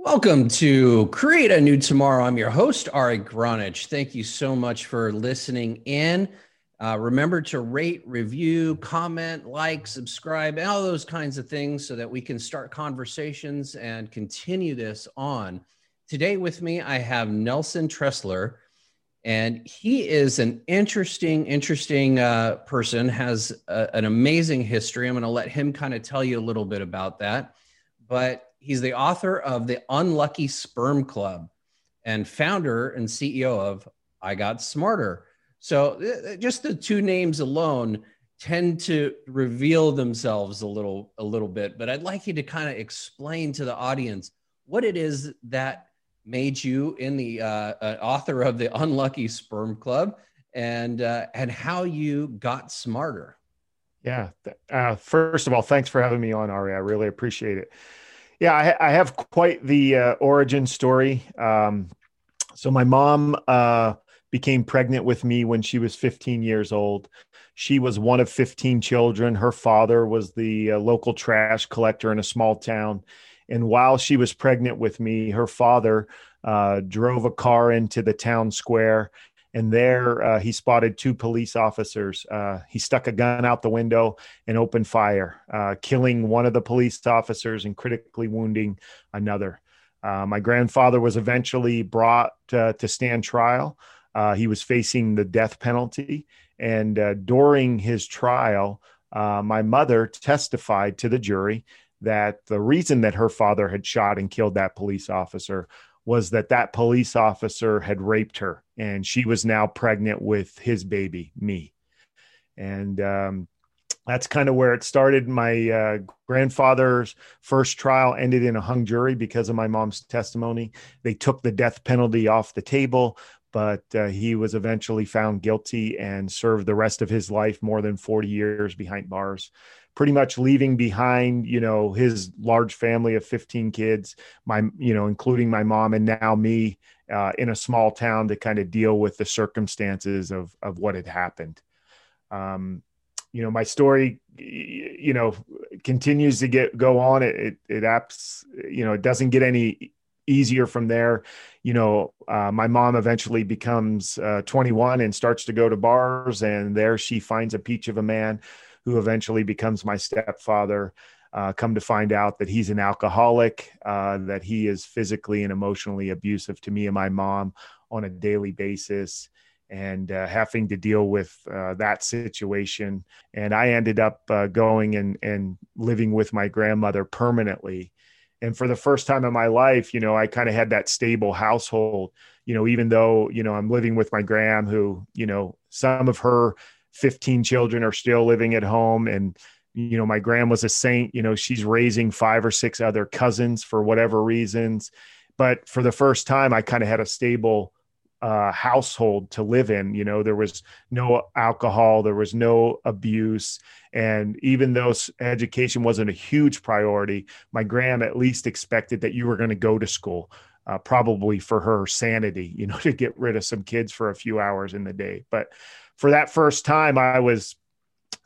Welcome to Create a New Tomorrow. I'm your host, Ari Gronich. Thank you so much for listening in. Uh, remember to rate, review, comment, like, subscribe, and all those kinds of things so that we can start conversations and continue this on. Today, with me, I have Nelson Tressler, and he is an interesting, interesting uh, person, has a, an amazing history. I'm going to let him kind of tell you a little bit about that. But he's the author of The Unlucky Sperm Club and founder and CEO of I Got Smarter so uh, uh, just the two names alone tend to reveal themselves a little a little bit, but I'd like you to kind of explain to the audience what it is that made you in the uh, uh, author of the Unlucky Sperm Club and uh, and how you got smarter. Yeah. Uh, first of all, thanks for having me on, Ari. I really appreciate it. Yeah, I, I have quite the uh, origin story. Um, so my mom uh, became pregnant with me when she was 15 years old. She was one of 15 children. Her father was the uh, local trash collector in a small town. And while she was pregnant with me, her father uh, drove a car into the town square. And there uh, he spotted two police officers. Uh, he stuck a gun out the window and opened fire, uh, killing one of the police officers and critically wounding another. Uh, my grandfather was eventually brought to stand trial. Uh, he was facing the death penalty. And uh, during his trial, uh, my mother testified to the jury that the reason that her father had shot and killed that police officer was that that police officer had raped her and she was now pregnant with his baby, me. And um, that's kind of where it started. My uh, grandfather's first trial ended in a hung jury because of my mom's testimony. They took the death penalty off the table but uh, he was eventually found guilty and served the rest of his life more than 40 years behind bars pretty much leaving behind you know his large family of 15 kids my you know including my mom and now me uh, in a small town to kind of deal with the circumstances of of what had happened. Um, you know my story you know continues to get go on. It it, it apps you know it doesn't get any easier from there. You know, uh, my mom eventually becomes uh, 21 and starts to go to bars, and there she finds a peach of a man who eventually becomes my stepfather. Uh, come to find out that he's an alcoholic, uh, that he is physically and emotionally abusive to me and my mom on a daily basis and uh, having to deal with uh, that situation. And I ended up uh, going and, and living with my grandmother permanently and for the first time in my life you know i kind of had that stable household you know even though you know i'm living with my gram who you know some of her 15 children are still living at home and you know my gram was a saint you know she's raising five or six other cousins for whatever reasons but for the first time i kind of had a stable uh, household to live in. You know, there was no alcohol, there was no abuse. And even though education wasn't a huge priority, my gram at least expected that you were going to go to school, uh, probably for her sanity, you know, to get rid of some kids for a few hours in the day. But for that first time, I was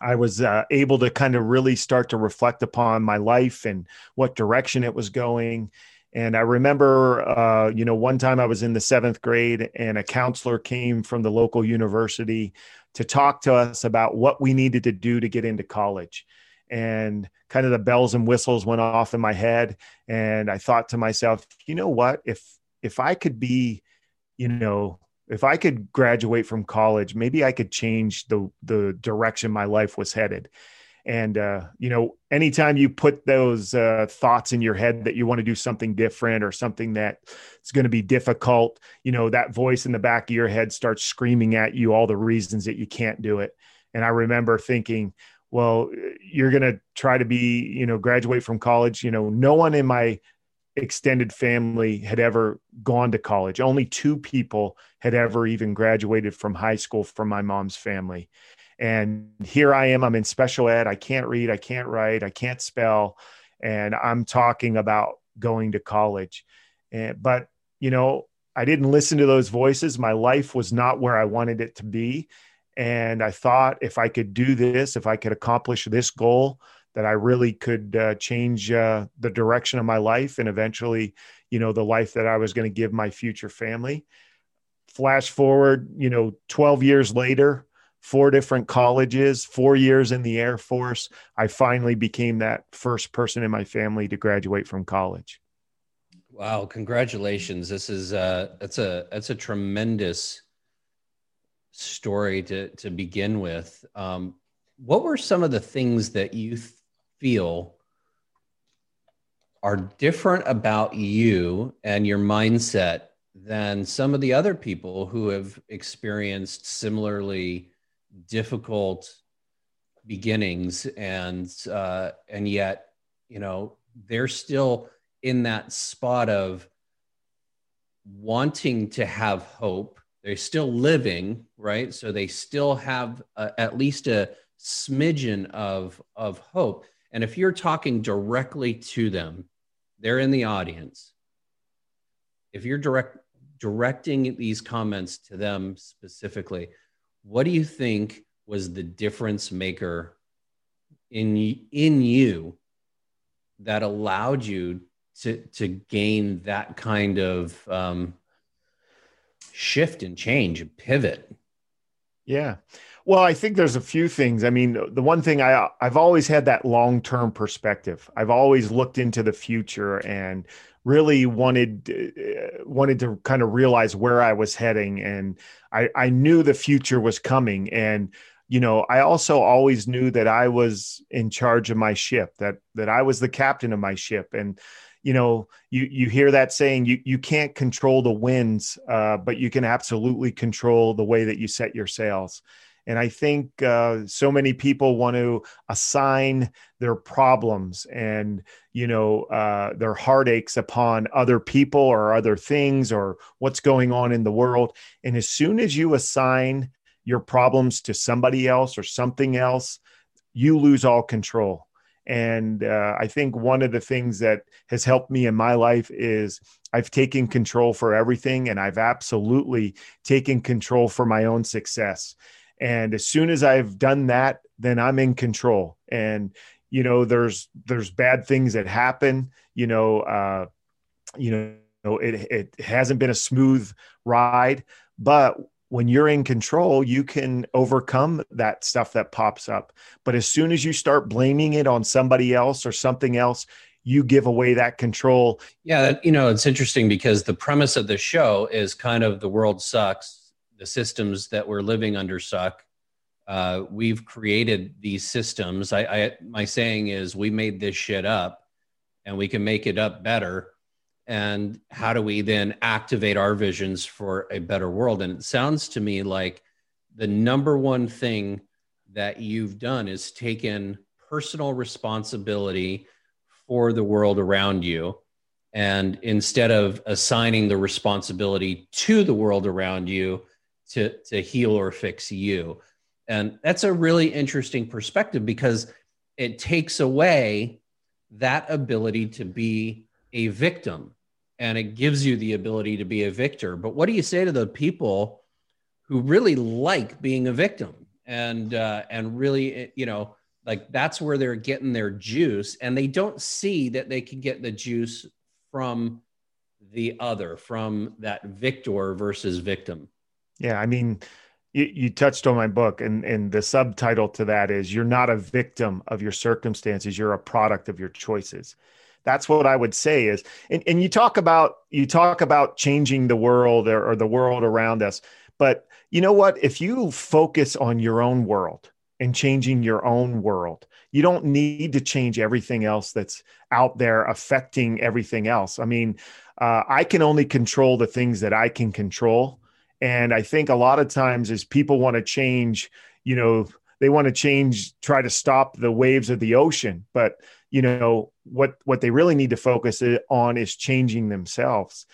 I was uh, able to kind of really start to reflect upon my life and what direction it was going. And I remember, uh, you know, one time I was in the seventh grade and a counselor came from the local university to talk to us about what we needed to do to get into college. And kind of the bells and whistles went off in my head. And I thought to myself, you know what? If, if I could be, you know, if I could graduate from college, maybe I could change the, the direction my life was headed. And uh, you know anytime you put those uh, thoughts in your head that you want to do something different or something that it's going to be difficult you know that voice in the back of your head starts screaming at you all the reasons that you can't do it. And i remember thinking well you're going to try to be you know graduate from college you know no one in my extended family had ever gone to college only two people had ever even graduated from high school from my mom's family and here I am, I'm in special ed. I can't read, I can't write, I can't spell. And I'm talking about going to college. And, but, you know, I didn't listen to those voices. My life was not where I wanted it to be. And I thought if I could do this, if I could accomplish this goal, that I really could uh, change uh, the direction of my life and eventually, you know, the life that I was going to give my future family. Flash forward, you know, 12 years later, four different colleges, four years in the Air Force, I finally became that first person in my family to graduate from college. Wow, congratulations. This is uh that's a that's a tremendous story to to begin with. Um what were some of the things that you feel are different about you and your mindset than some of the other people who have experienced similarly difficult beginnings and uh, and yet you know they're still in that spot of wanting to have hope. They're still living right? So they still have a, at least a smidgen of of hope and if you're talking directly to them, they're in the audience. If you're direct directing these comments to them specifically, what do you think was the difference maker in in you that allowed you to to gain that kind of um, shift and change and pivot? Yeah. Well, I think there's a few things. I mean, the one thing I I've always had that long-term perspective. I've always looked into the future and really wanted uh, wanted to kind of realize where I was heading and I I knew the future was coming and you know, I also always knew that I was in charge of my ship, that that I was the captain of my ship and you know you you hear that saying you you can't control the winds uh, but you can absolutely control the way that you set your sails and I think uh, so many people want to assign their problems and, you know, uh, their heartaches upon other people or other things or what's going on in the world. And as soon as you assign your problems to somebody else or something else, you lose all control. And uh, I think one of the things that has helped me in my life is I've taken control for everything and I've absolutely taken control for my own success. And as soon as I've done that, then I'm in control. And you know, there's there's bad things that happen. You know, uh, you know, it it hasn't been a smooth ride, but when you're in control, you can overcome that stuff that pops up. But as soon as you start blaming it on somebody else or something else, you give away that control. Yeah, you know, it's interesting because the premise of the show is kind of the world sucks the systems that we're living under suck. Uh, we've created these systems. I, I, my saying is, we made this shit up, and we can make it up better. And how do we then activate our visions for a better world? And it sounds to me like the number one thing that you've done is taken personal responsibility for the world around you. And instead of assigning the responsibility to the world around you, to to heal or fix you. And that's a really interesting perspective because it takes away that ability to be a victim and it gives you the ability to be a victor. But what do you say to the people who really like being a victim and uh, and really you know like that's where they're getting their juice and they don't see that they can get the juice from the other from that victor versus victim yeah, I mean, you, you touched on my book, and and the subtitle to that is "You're not a victim of your circumstances; you're a product of your choices." That's what I would say is, and, and you talk about you talk about changing the world or, or the world around us, but you know what? If you focus on your own world and changing your own world, you don't need to change everything else that's out there affecting everything else. I mean, uh, I can only control the things that I can control and I think a lot of times as people want to change, you know, they want to change, try to stop the waves of the ocean. But, you know, what what they really need to focus on is changing themselves.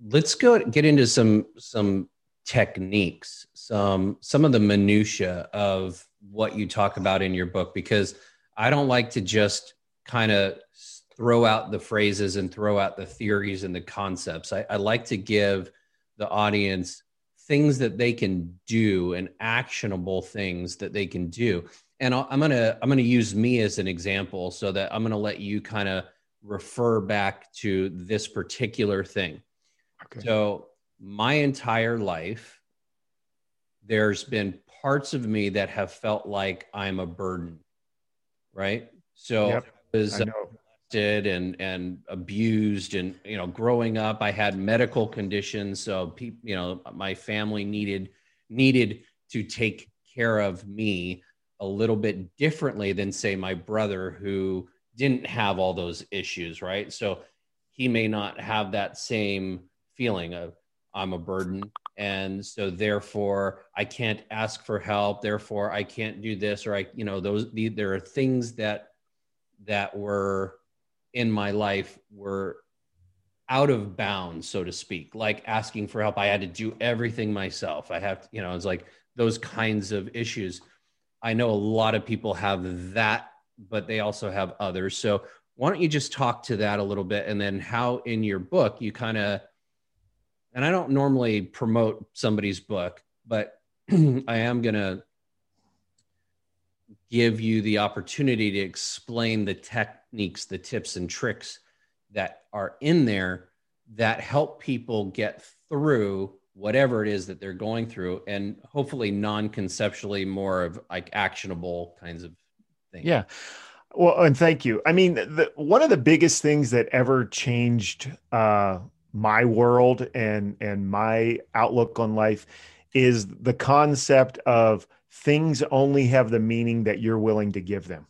Let's go get into some some techniques, some some of the minutia of what you talk about in your book, because I don't like to just kind of throw out the phrases and throw out the theories and the concepts. I, I like to give the audience things that they can do and actionable things that they can do. And i am gonna I'm gonna use me as an example so that I'm gonna let you kind of refer back to this particular thing. Okay. So my entire life, there's been parts of me that have felt like I'm a burden, right? So yep, was and and abused, and you know, growing up, I had medical conditions, so people, you know, my family needed needed to take care of me a little bit differently than say my brother who didn't have all those issues, right? So he may not have that same feeling of I'm a burden. And so therefore I can't ask for help. Therefore I can't do this or I, you know, those, the, there are things that, that were in my life were out of bounds, so to speak, like asking for help. I had to do everything myself. I have, to, you know, it's like those kinds of issues. I know a lot of people have that, but they also have others. So why don't you just talk to that a little bit and then how in your book you kind of and I don't normally promote somebody's book, but I am going to give you the opportunity to explain the techniques, the tips and tricks that are in there that help people get through whatever it is that they're going through and hopefully non-conceptually more of like actionable kinds of things. Yeah. Well, and thank you. I mean, the, one of the biggest things that ever changed uh, my world and and my outlook on life is the concept of things only have the meaning that you're willing to give them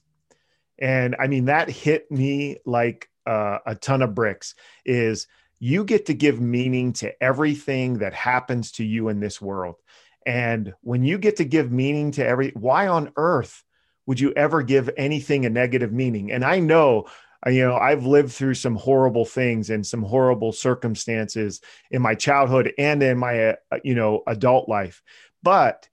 and i mean that hit me like uh, a ton of bricks is you get to give meaning to everything that happens to you in this world. And when you get to give meaning to every why on earth would you ever give anything a negative meaning? And i know you know i've lived through some horrible things and some horrible circumstances in my childhood and in my uh, you know adult life. But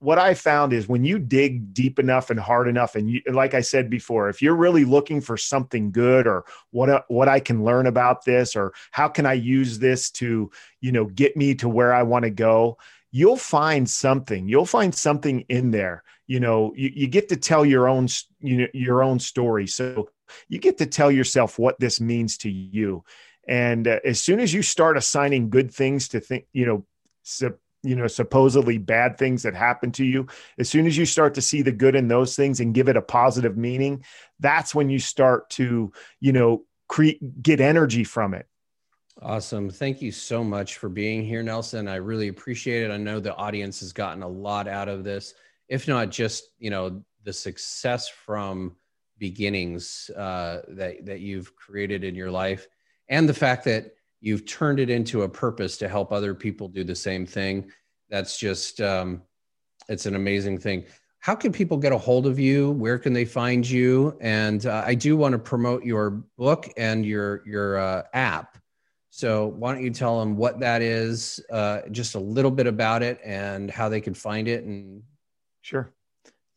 what i found is when you dig deep enough and hard enough and you, like i said before if you're really looking for something good or what uh, what i can learn about this or how can i use this to you know get me to where i want to go you'll find something. You'll find something in there. You know you, you get to tell your own you know your own story. So you get to tell yourself what this means to you. And uh, as soon as you start assigning good things to think, you know, you know, supposedly bad things that happen to you, as soon as you start to see the good in those things and give it a positive meaning, that's when you start to, you know, create get energy from it. Awesome. Thank you so much for being here, Nelson. I really appreciate it. I know the audience has gotten a lot out of this, if not just, you know, the success from beginnings uh, that that you've created in your life, and the fact that you've turned it into a purpose to help other people do the same thing. That's just um, it's an amazing thing. How can people get a hold of you? Where can they find you? And uh, I do want to promote your book and your your uh, app. So why don't you tell them what that is, uh, just a little bit about it, and how they can find it? And sure.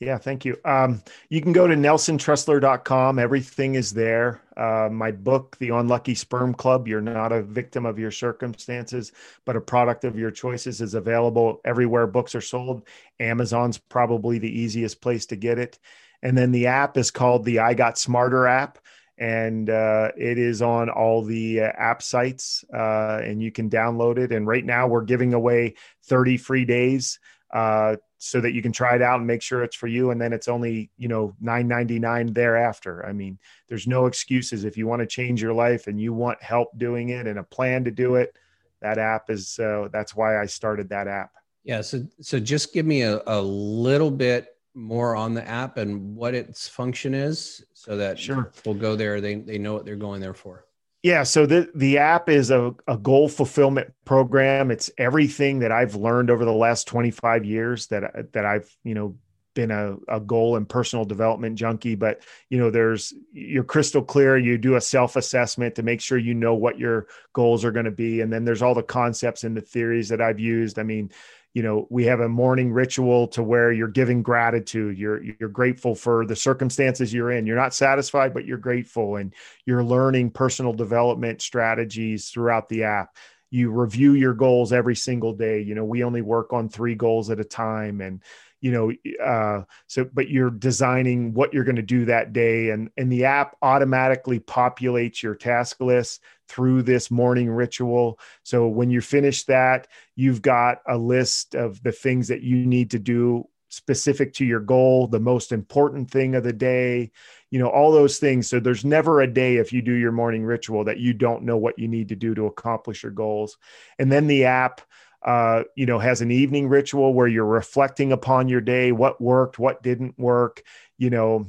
Yeah, thank you. Um, you can go to nelsontressler.com. Everything is there. Uh, my book, The Unlucky Sperm Club, You're Not a Victim of Your Circumstances, but a Product of Your Choices, is available everywhere books are sold. Amazon's probably the easiest place to get it. And then the app is called the I Got Smarter app. And uh, it is on all the uh, app sites, uh, and you can download it. And right now, we're giving away 30 free days uh, so that you can try it out and make sure it's for you and then it's only you know 9.99 thereafter. I mean there's no excuses. If you want to change your life and you want help doing it and a plan to do it that app is uh, that's why i started that app. Yeah so so just give me a, a little bit more on the app and what its function is so that sure. we'll go there they, they know what they're going there for yeah, so the the app is a, a goal fulfillment program. It's everything that I've learned over the last 25 years that that I've, you know, been a, a goal and personal development junkie, but you know, there's you're crystal clear. You do a self-assessment to make sure you know what your goals are going to be. And then there's all the concepts and the theories that I've used. I mean, you know we have a morning ritual to where you're giving gratitude you're you're grateful for the circumstances you're in. You're not satisfied but you're grateful and you're learning personal development strategies throughout the app. You review your goals every single day. You know we only work on three goals at a time and you know uh, so but you're designing what you're going to do that day and and the app automatically populates your task list through this morning ritual. So when you finish that you've got a list of the things that you need to do specific to your goal the most important thing of the day you know all those things. So there's never a day if you do your morning ritual that you don't know what you need to do to accomplish your goals. And then the app uh, you know has an evening ritual where you're reflecting upon your day what worked what didn't work you know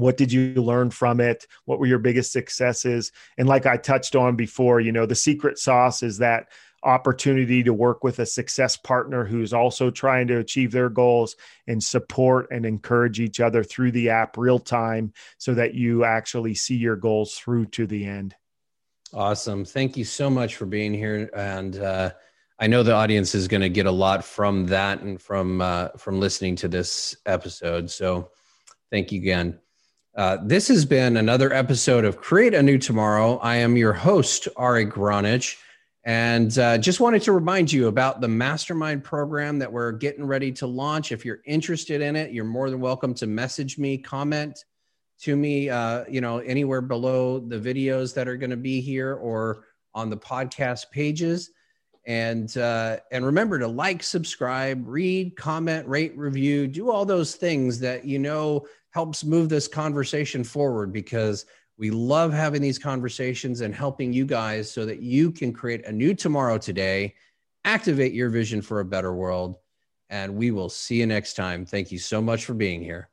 what did you learn from it what were your biggest successes and like i touched on before you know the secret sauce is that opportunity to work with a success partner who's also trying to achieve their goals and support and encourage each other through the app real time so that you actually see your goals through to the end. Awesome. Thank you so much for being here. And uh, I know the audience is going to get a lot from that and from uh, from listening to this episode. So thank you again. Uh, this has been another episode of Create a New Tomorrow. I am your host, Ari Gronich. And uh, just wanted to remind you about the mastermind program that we're getting ready to launch. If you're interested in it, you're more than welcome to message me, comment to me, uh, you know, anywhere below the videos that are going to be here or on the podcast pages. And uh, and remember to like, subscribe, read, comment, rate, review, do all those things that you know helps move this conversation forward because we love having these conversations and helping you guys so that you can create a new tomorrow today, activate your vision for a better world. And we will see you next time. Thank you so much for being here.